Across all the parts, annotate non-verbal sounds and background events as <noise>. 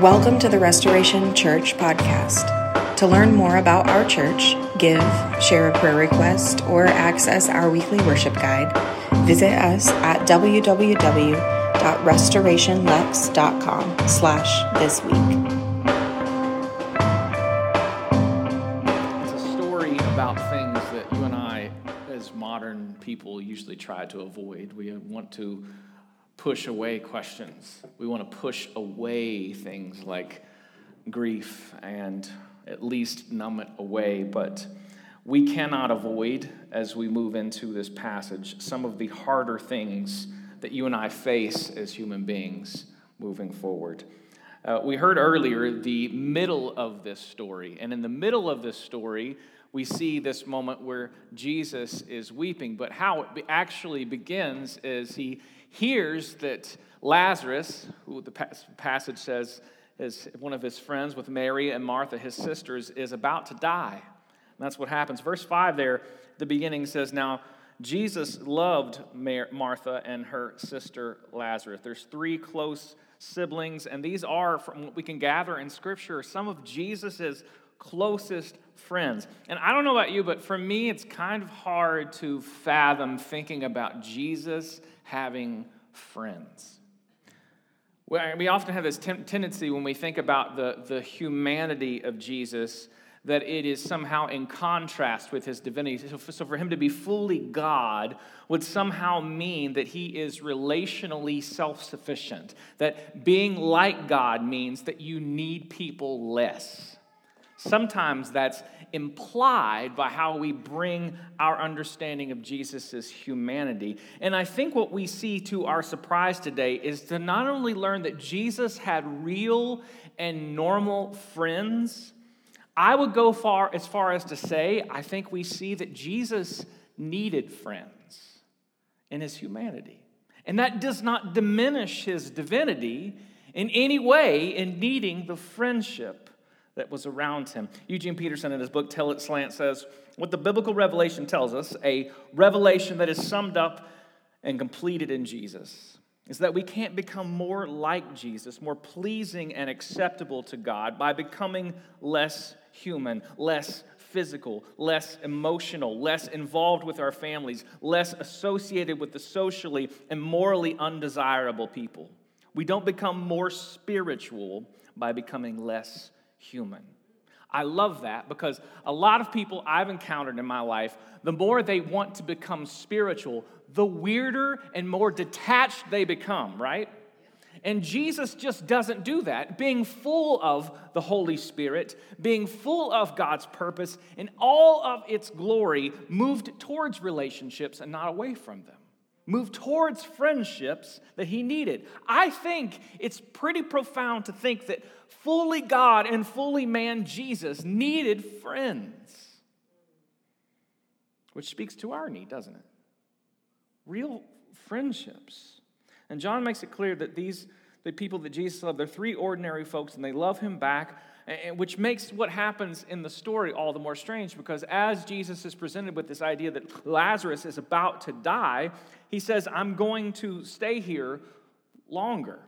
Welcome to the Restoration Church podcast. To learn more about our church, give, share a prayer request, or access our weekly worship guide, visit us at www.restorationlex.com slash this week. It's a story about things that you and I, as modern people, usually try to avoid. We want to push away questions. We want to push away things like grief and at least numb it away. But we cannot avoid, as we move into this passage, some of the harder things that you and I face as human beings moving forward. Uh, we heard earlier the middle of this story. And in the middle of this story, we see this moment where Jesus is weeping. But how it actually begins is he hears that Lazarus, who the passage says is one of his friends with Mary and Martha, his sisters, is about to die. And that's what happens. Verse 5 there, the beginning says, Now Jesus loved Martha and her sister Lazarus. There's three close siblings, and these are, from what we can gather in Scripture, some of Jesus's closest friends. And I don't know about you, but for me, it's kind of hard to fathom thinking about Jesus having friends. We often have this tendency when we think about the, the humanity of Jesus that it is somehow in contrast with his divinity. So, so, for him to be fully God would somehow mean that he is relationally self sufficient, that being like God means that you need people less. Sometimes that's implied by how we bring our understanding of Jesus' humanity. And I think what we see to our surprise today is to not only learn that Jesus had real and normal friends, I would go far as far as to say, I think we see that Jesus needed friends in his humanity. And that does not diminish his divinity in any way in needing the friendship that was around him. Eugene Peterson, in his book Tell It Slant, says what the biblical revelation tells us, a revelation that is summed up and completed in Jesus, is that we can't become more like Jesus, more pleasing and acceptable to God by becoming less human, less physical, less emotional, less involved with our families, less associated with the socially and morally undesirable people. We don't become more spiritual by becoming less human. I love that because a lot of people I've encountered in my life, the more they want to become spiritual, the weirder and more detached they become, right? And Jesus just doesn't do that. Being full of the Holy Spirit, being full of God's purpose, in all of its glory, moved towards relationships and not away from them move towards friendships that he needed. I think it's pretty profound to think that fully God and fully man Jesus needed friends, which speaks to our need, doesn't it? Real friendships. And John makes it clear that these the people that Jesus loved, they're three ordinary folks and they love him back which makes what happens in the story all the more strange because as Jesus is presented with this idea that Lazarus is about to die, he says, I'm going to stay here longer.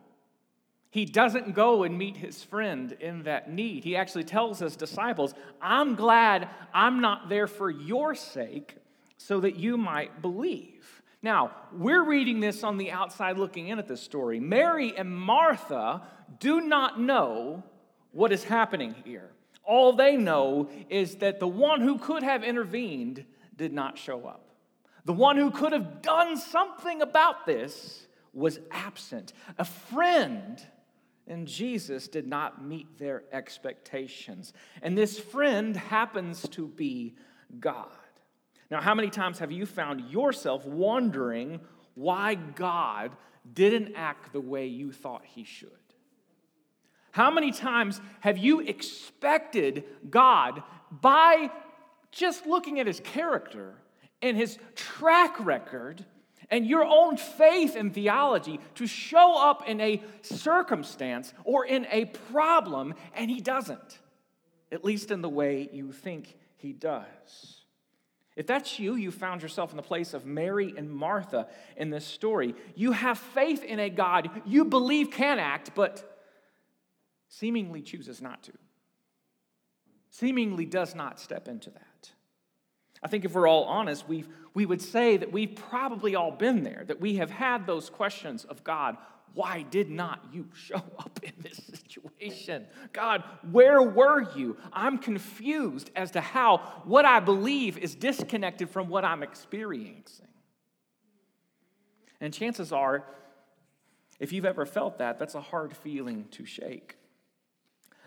He doesn't go and meet his friend in that need. He actually tells his disciples, I'm glad I'm not there for your sake so that you might believe. Now, we're reading this on the outside looking in at this story. Mary and Martha do not know what is happening here. All they know is that the one who could have intervened did not show up. The one who could have done something about this was absent. A friend in Jesus did not meet their expectations. And this friend happens to be God. Now, how many times have you found yourself wondering why God didn't act the way you thought he should? How many times have you expected God by just looking at his character and his track record and your own faith and theology to show up in a circumstance or in a problem, and he doesn't, at least in the way you think he does? If that's you, you found yourself in the place of Mary and Martha in this story. You have faith in a God you believe can act, but seemingly chooses not to, seemingly does not step into that. I think if we're all honest, we we would say that we've probably all been there, that we have had those questions of God, why did not you show <laughs> up in this situation? God, where were you? I'm confused as to how what I believe is disconnected from what I'm experiencing. And chances are, if you've ever felt that, that's a hard feeling to shake.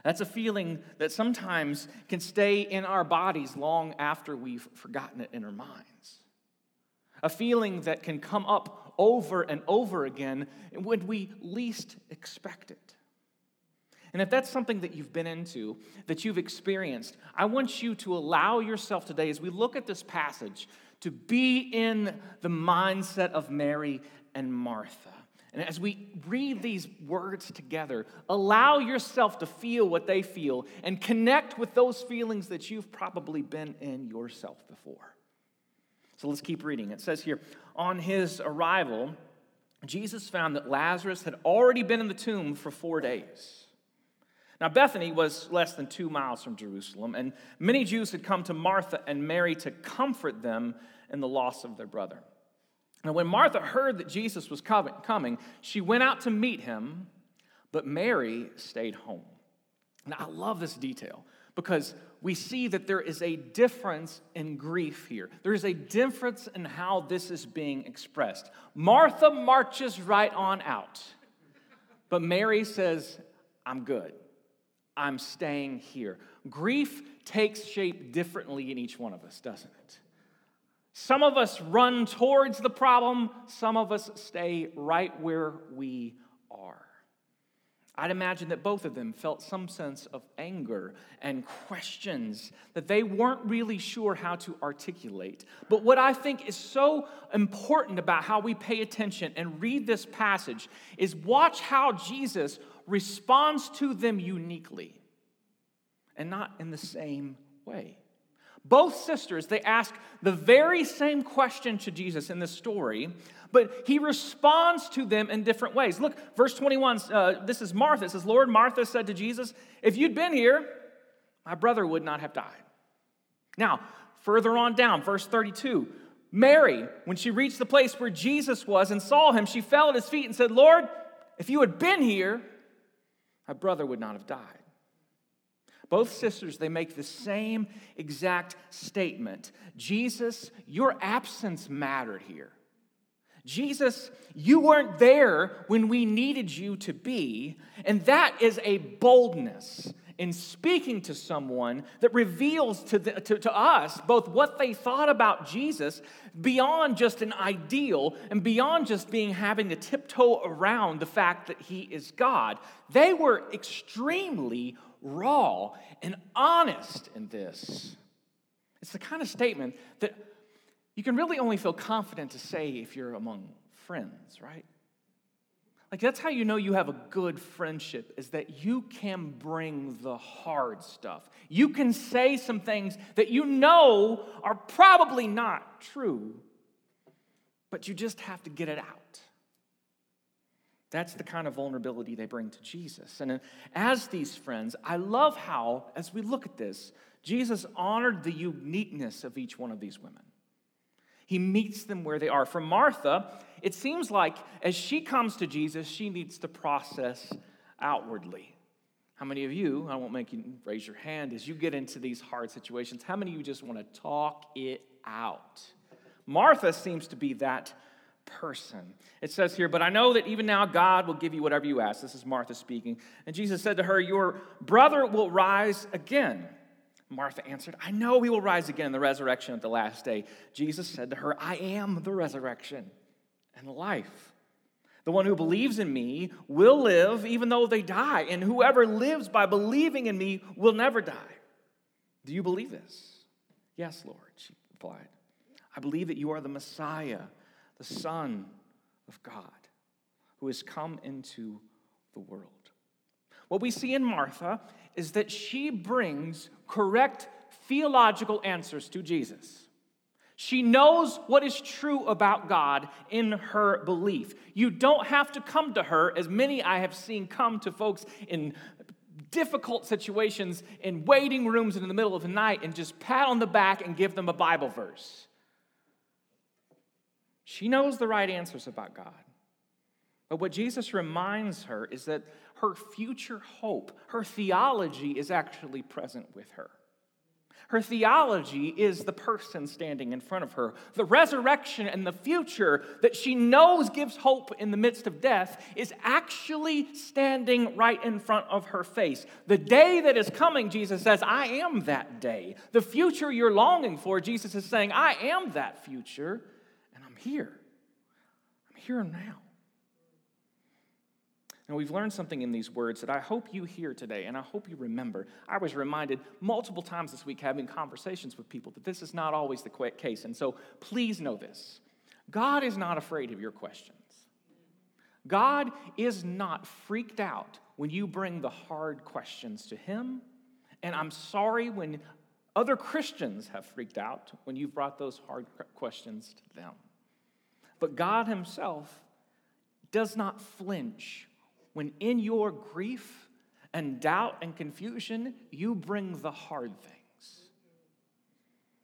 That's a feeling that sometimes can stay in our bodies long after we've forgotten it in our minds. A feeling that can come up over and over again when we least expect it. And if that's something that you've been into, that you've experienced, I want you to allow yourself today, as we look at this passage, to be in the mindset of Mary and Martha. And as we read these words together, allow yourself to feel what they feel and connect with those feelings that you've probably been in yourself before. So let's keep reading. It says here On his arrival, Jesus found that Lazarus had already been in the tomb for four days. Now, Bethany was less than two miles from Jerusalem, and many Jews had come to Martha and Mary to comfort them in the loss of their brother. Now, when Martha heard that Jesus was coming, she went out to meet him, but Mary stayed home. Now, I love this detail because we see that there is a difference in grief here. There is a difference in how this is being expressed. Martha marches right on out, but Mary says, I'm good. I'm staying here. Grief takes shape differently in each one of us, doesn't it? Some of us run towards the problem, some of us stay right where we are. I'd imagine that both of them felt some sense of anger and questions that they weren't really sure how to articulate. But what I think is so important about how we pay attention and read this passage is watch how Jesus responds to them uniquely and not in the same way. Both sisters, they ask the very same question to Jesus in this story, but he responds to them in different ways. Look, verse 21, uh, this is Martha. It says, Lord, Martha said to Jesus, If you'd been here, my brother would not have died. Now, further on down, verse 32, Mary, when she reached the place where Jesus was and saw him, she fell at his feet and said, Lord, if you had been here, my brother would not have died. Both sisters, they make the same exact statement Jesus, your absence mattered here. Jesus, you weren't there when we needed you to be, and that is a boldness in speaking to someone that reveals to, the, to, to, us both what they thought about Jesus beyond just an ideal and beyond just being having to tiptoe around the fact that he is God. They were extremely raw and honest in this. It's the kind of statement that you can really only feel confident to say if you're among friends, right? Like that's how you know you have a good friendship is that you can bring the hard stuff. You can say some things that you know are probably not true, but you just have to get it out. That's the kind of vulnerability they bring to Jesus. And as these friends, I love how, as we look at this, Jesus honored the uniqueness of each one of these women. He meets them where they are. For Martha, it seems like as she comes to Jesus, she needs to process outwardly. How many of you, I won't make you raise your hand, as you get into these hard situations, how many of you just want to talk it out? Martha seems to be that person. It says here, But I know that even now God will give you whatever you ask. This is Martha speaking. And Jesus said to her, Your brother will rise again. Martha answered, I know he will rise again in the resurrection at the last day. Jesus said to her, I am the resurrection and life. The one who believes in me will live even though they die, and whoever lives by believing in me will never die. Do you believe this? Yes, Lord, she replied. I believe that you are the Messiah the Son of God, who has come into the world. What we see in Martha is that she brings correct theological answers to Jesus. She knows what is true about God in her belief. You don't have to come to her, as many I have seen come to folks in difficult situations in waiting rooms in the middle of the night and just pat on the back and give them a Bible verse. She knows the right answers about God. But what Jesus reminds her is that her future hope, her theology is actually present with her. Her theology is the person standing in front of her. The resurrection and the future that she knows gives hope in the midst of death is actually standing right in front of her face. The day that is coming, Jesus says, I am that day. The future you're longing for, Jesus is saying, I am that future, I'm here. I'm here now. And we've learned something in these words that I hope you hear today and I hope you remember. I was reminded multiple times this week having conversations with people that this is not always the case. And so please know this God is not afraid of your questions. God is not freaked out when you bring the hard questions to Him. And I'm sorry when other Christians have freaked out when you've brought those hard questions to them. But God Himself does not flinch when in your grief and doubt and confusion, you bring the hard things.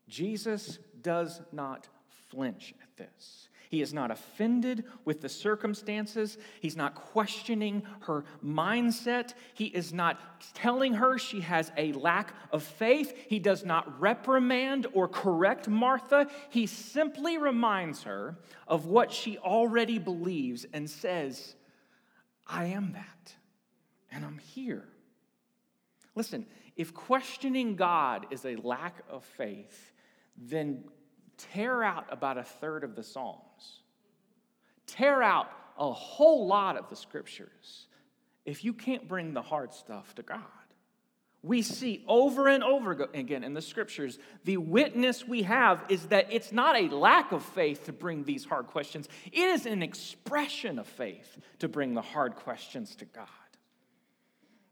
Jesus does not flinch at this. He is not offended with the circumstances. He's not questioning her mindset. He is not telling her she has a lack of faith. He does not reprimand or correct Martha. He simply reminds her of what she already believes and says, I am that, and I'm here. Listen, if questioning God is a lack of faith, then tear out about a third of the Psalms. Tear out a whole lot of the scriptures if you can't bring the hard stuff to God we see over and over again in the scriptures, the witness we have is that it's not a lack of faith to bring these hard questions, it is an expression of faith to bring the hard questions to God.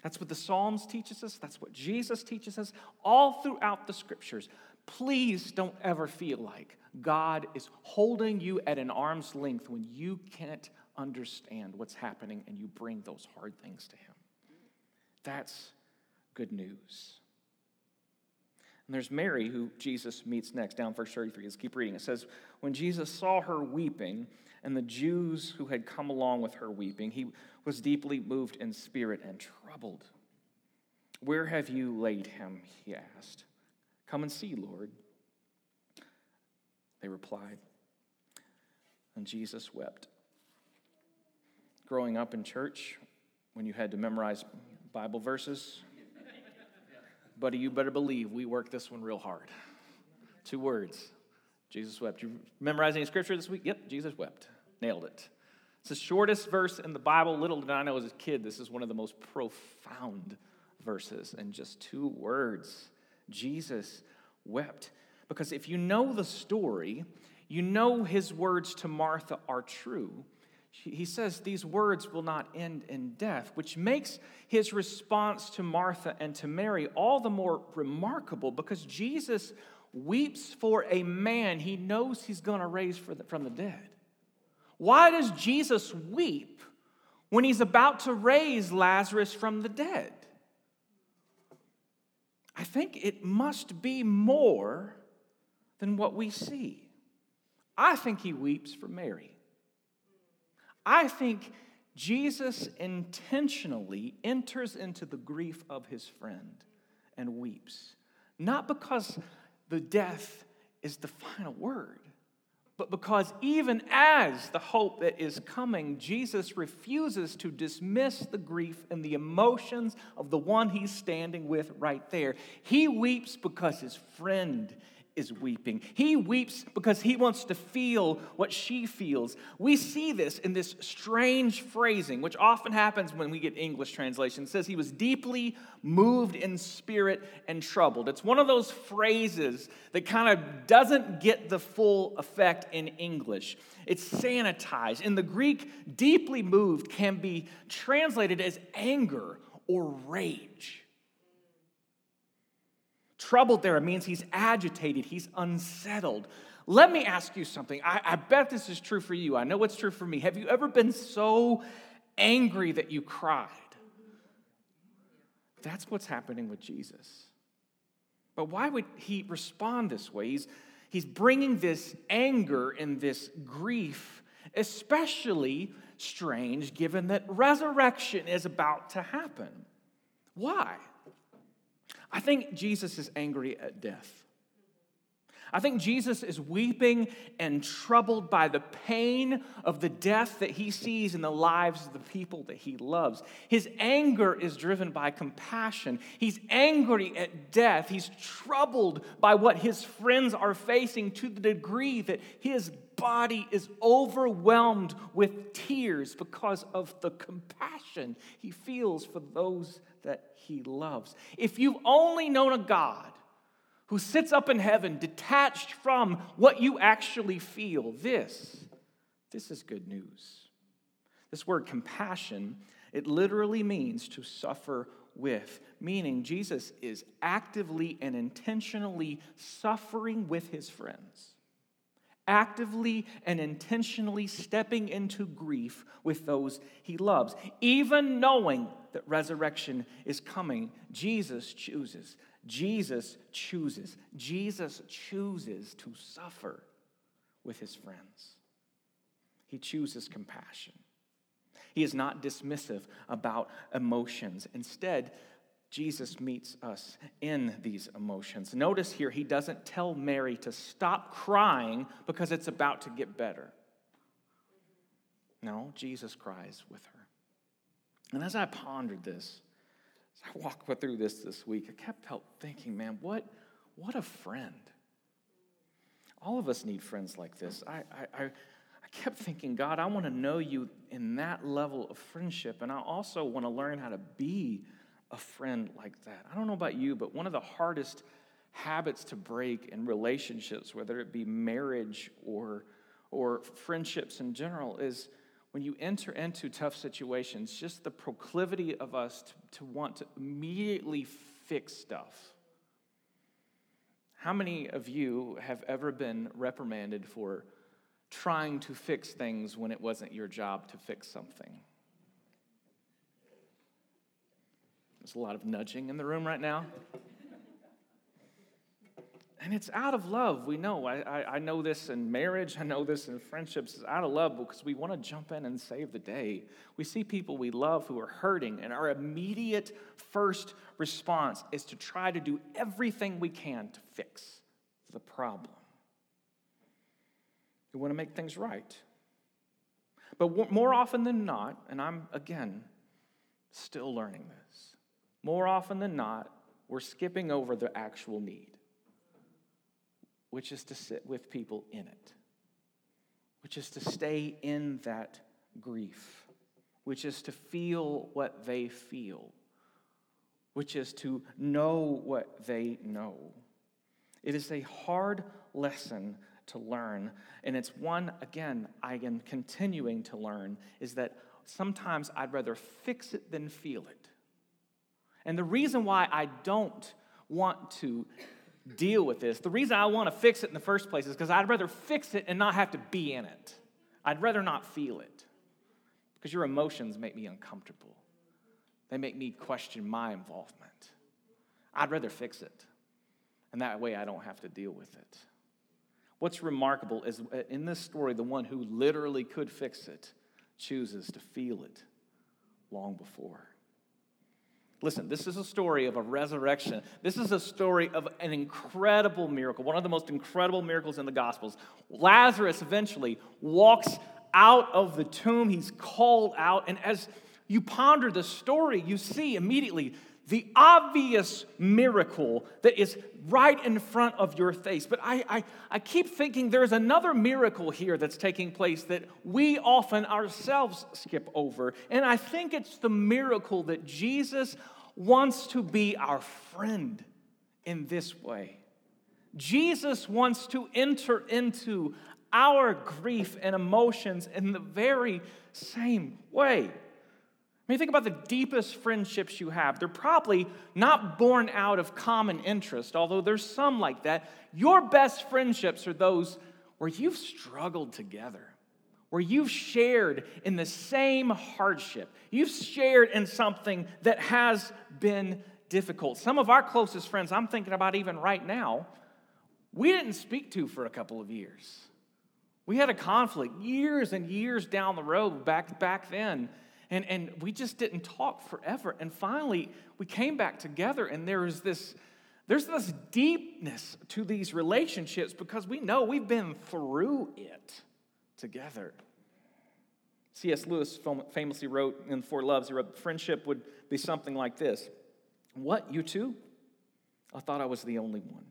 That's what the Psalms teaches us, that's what Jesus teaches us all throughout the scriptures. Please don't ever feel like God is holding you at an arm's length when you can't understand what's happening and you bring those hard things to Him. That's good news. And there's Mary, who Jesus meets next, down verse 33. Let's keep reading. It says, When Jesus saw her weeping, and the Jews who had come along with her weeping, he was deeply moved in spirit and troubled. Where have you laid him? He asked. Come and see, Lord. They replied. And Jesus wept. Growing up in church, when you had to memorize Bible verses, Buddy, you better believe we worked this one real hard. Two words Jesus wept. You memorize any scripture this week? Yep, Jesus wept. Nailed it. It's the shortest verse in the Bible. Little did I know as a kid, this is one of the most profound verses in just two words. Jesus wept. Because if you know the story, you know his words to Martha are true he says these words will not end in death, which makes his response to Martha and to Mary all the more remarkable because Jesus weeps for a man he knows he's going to raise from the dead. Why does Jesus weep when he's about to raise Lazarus from the dead? I think it must be more than what we see. I think he weeps for Mary. I think Jesus intentionally enters into the grief of his friend and weeps, not because the death is the final word, but because even as the hope that is coming, Jesus refuses to dismiss the grief and the emotions of the one he's standing with right there. He weeps because his friend is weeping. He weeps because he wants to feel what she feels. We see this in this strange phrasing, which often happens when we get English translation. It says he was deeply moved in spirit and troubled. It's one of those phrases that kind of doesn't get the full effect in English. It's sanitized. In the Greek, deeply moved can be translated as anger or rage. Troubled there It means he's agitated, he's unsettled. Let me ask you something. I, I, bet this is true for you. I know it's true for me. Have you ever been so angry that you cried? That's what's happening with Jesus. But why would he respond this way? He's, he's bringing this anger and this grief, especially strange given that resurrection is about to happen. Why? I think Jesus is angry at death. I think Jesus is weeping and troubled by the pain of the death that he sees in the lives of the people that he loves. His anger is driven by compassion. He's angry at death. He's troubled by what his friends are facing to the degree that his body is overwhelmed with tears because of the compassion he feels for those that he loves. If you've only known a God who sits up in heaven detached from what you actually feel. This, this is good news. This word compassion, it literally means to suffer with, meaning Jesus is actively and intentionally suffering with his friends. Actively and intentionally stepping into grief with those he loves. Even knowing that resurrection is coming, Jesus chooses Jesus chooses. Jesus chooses to suffer with his friends. He chooses compassion. He is not dismissive about emotions. Instead, Jesus meets us in these emotions. Notice here, he doesn't tell Mary to stop crying because it's about to get better. No, Jesus cries with her. And as I pondered this, as I walked through this this week, I kept help thinking, man, what, what a friend. All of us need friends like this. I, I, I, I kept thinking, God, I want to know you in that level of friendship, and I also want to learn how to be a friend like that. I don't know about you, but one of the hardest habits to break in relationships, whether it be marriage or, or friendships in general, is when you enter into tough situations, just the proclivity of us to, to want to immediately fix stuff. How many of you have ever been reprimanded for trying to fix things when it wasn't your job to fix something? There's a lot of nudging in the room right now. And it's out of love. We know. I, I, I, know this in marriage. I know this in friendships. It's out of love because we want to jump in and save the day. We see people we love who are hurting, and our immediate first response is to try to do everything we can to fix the problem. We want to make things right. But more often than not, and I'm, again, still learning this, more often than not, we're skipping over the actual need which is to sit with people in it, which is to stay in that grief, which is to feel what they feel, which is to know what they know. It is a hard lesson to learn, and it's one, again, I am continuing to learn, is that sometimes I'd rather fix it than feel it. And the reason why I don't want to deal with this. The reason I want to fix it in the first place is because I'd rather fix it and not have to be in it. I'd rather not feel it because your emotions make me uncomfortable. They make me question my involvement. I'd rather fix it, and that way I don't have to deal with it. What's remarkable is uh, in this story, the one who literally could fix it chooses to feel it long before. Listen, this is a story of a resurrection. This is a story of an incredible miracle, one of the most incredible miracles in the Gospels. Lazarus eventually walks out of the tomb, he's called out, and as you ponder the story, you see immediately the obvious miracle that is right in front of your face. But I, I, I, keep thinking there's another miracle here that's taking place that we often ourselves skip over. And I think it's the miracle that Jesus wants to be our friend in this way. Jesus wants to enter into our grief and emotions in the very same way. I mean, think about the deepest friendships you have. They're probably not born out of common interest, although there's some like that. Your best friendships are those where you've struggled together, where you've shared in the same hardship. You've shared in something that has been difficult. Some of our closest friends, I'm thinking about even right now, we didn't speak to for a couple of years. We had a conflict years and years down the road back, back then, and, and we just didn't talk forever. And finally, we came back together, and there was this there's this deepness to these relationships because we know we've been through it together. C.S. Lewis famously wrote in Four Loves, he wrote, Friendship would be something like this What, you two? I thought I was the only one.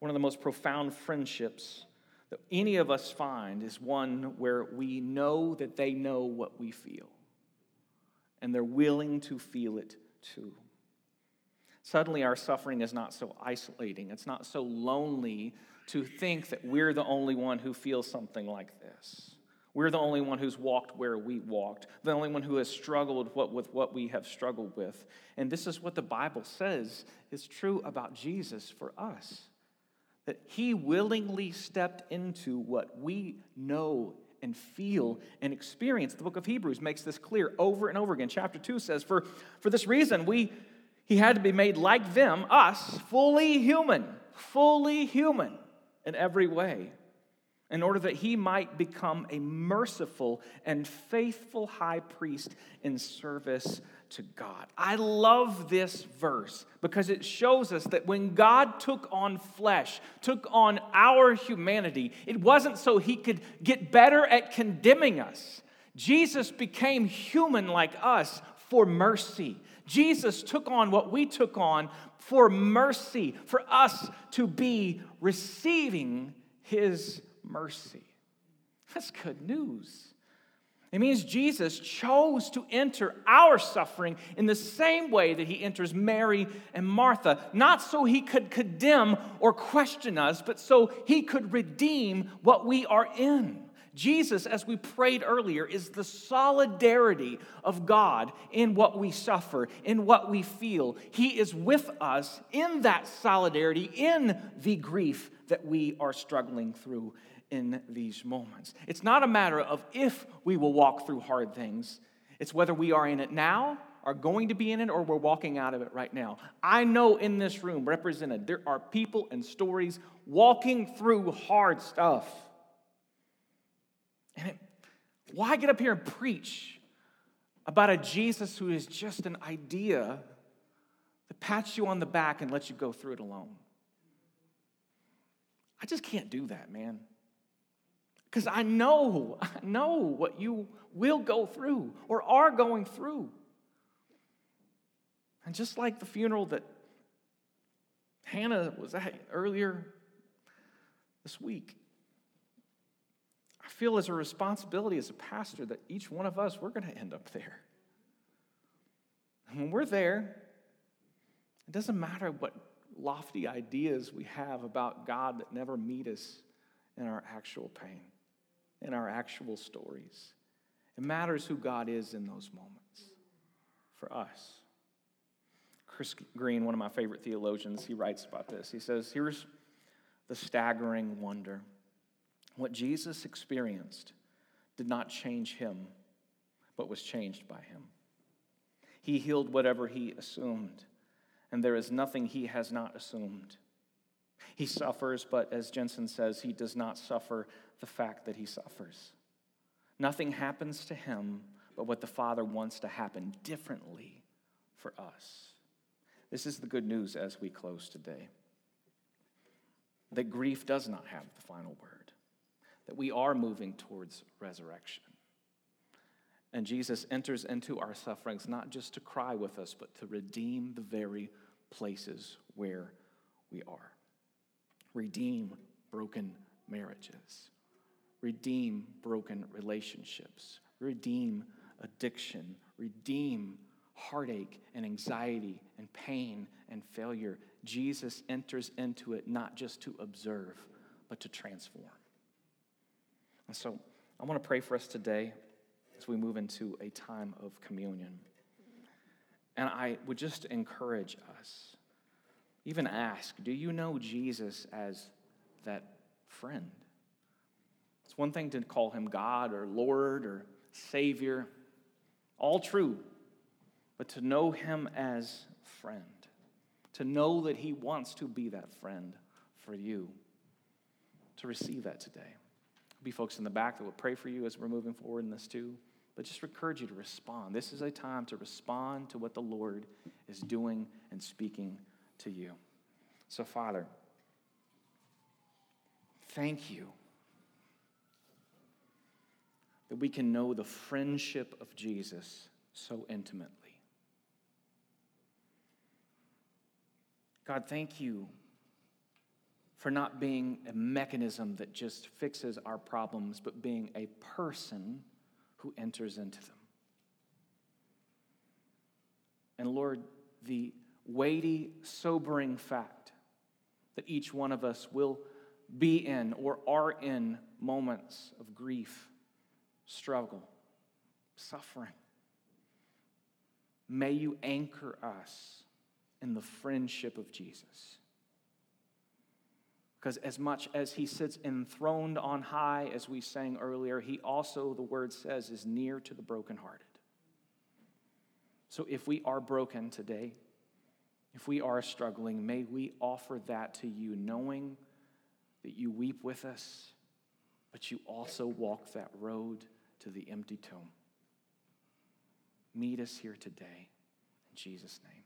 One of the most profound friendships that any of us find is one where we know that they know what we feel, and they're willing to feel it too. Suddenly, our suffering is not so isolating. It's not so lonely to think that we're the only one who feels something like this. We're the only one who's walked where we walked, the only one who has struggled with what we have struggled with. And this is what the Bible says is true about Jesus for us that he willingly stepped into what we know and feel and experience. The book of Hebrews makes this clear over and over again. Chapter 2 says, For, for this reason, we he had to be made like them, us, fully human, fully human in every way, in order that he might become a merciful and faithful high priest in service to God. I love this verse because it shows us that when God took on flesh, took on our humanity, it wasn't so he could get better at condemning us. Jesus became human like us for mercy Jesus took on what we took on for mercy, for us to be receiving his mercy. That's good news. It means Jesus chose to enter our suffering in the same way that he enters Mary and Martha, not so he could condemn or question us, but so he could redeem what we are in. Jesus, as we prayed earlier, is the solidarity of God in what we suffer, in what we feel. He is with us in that solidarity, in the grief that we are struggling through in these moments. It's not a matter of if we will walk through hard things, it's whether we are in it now, are going to be in it, or we're walking out of it right now. I know in this room represented, there are people and stories walking through hard stuff and it, why get up here and preach about a Jesus who is just an idea that pats you on the back and lets you go through it alone? I just can't do that, man. Because I know, I know what you will go through or are going through. And just like the funeral that Hannah was at earlier this week, I feel as a responsibility as a pastor that each one of us, we're going to end up there. And when we're there, it doesn't matter what lofty ideas we have about God that never meet us in our actual pain, in our actual stories. It matters who God is in those moments for us. Chris Green, one of my favorite theologians, he writes about this. He says, Here's the staggering wonder. What Jesus experienced did not change him, but was changed by him. He healed whatever he assumed, and there is nothing he has not assumed. He suffers, but as Jenson says, he does not suffer the fact that he suffers. Nothing happens to him but what the Father wants to happen differently for us. This is the good news as we close today that grief does not have the final word that we are moving towards resurrection. And Jesus enters into our sufferings not just to cry with us, but to redeem the very places where we are. Redeem broken marriages, redeem broken relationships, redeem addiction, redeem heartache and anxiety and pain and failure. Jesus enters into it not just to observe, but to transform. And so I want to pray for us today as we move into a time of communion. And I would just encourage us, even ask, do you know Jesus as that friend? It's one thing to call him God or Lord or Savior, all true. but to know him as friend, to know that he wants to be that friend for you, to receive that today. There'll be folks in the back that will pray for you as we're moving forward in this too, but just encourage you to respond. This is a time to respond to what the Lord is doing and speaking to you. So, Father, thank you that we can know the friendship of Jesus so intimately. God, thank you for not being a mechanism that just fixes our problems, but being a person who enters into them. And Lord, the weighty, sobering fact that each one of us will be in or are in moments of grief, struggle, suffering. May you anchor us in the friendship of Jesus. Because as much as he sits enthroned on high, as we sang earlier, he also, the word says, is near to the brokenhearted. So if we are broken today, if we are struggling, may we offer that to you, knowing that you weep with us, but you also walk that road to the empty tomb. Meet us here today. In Jesus' name.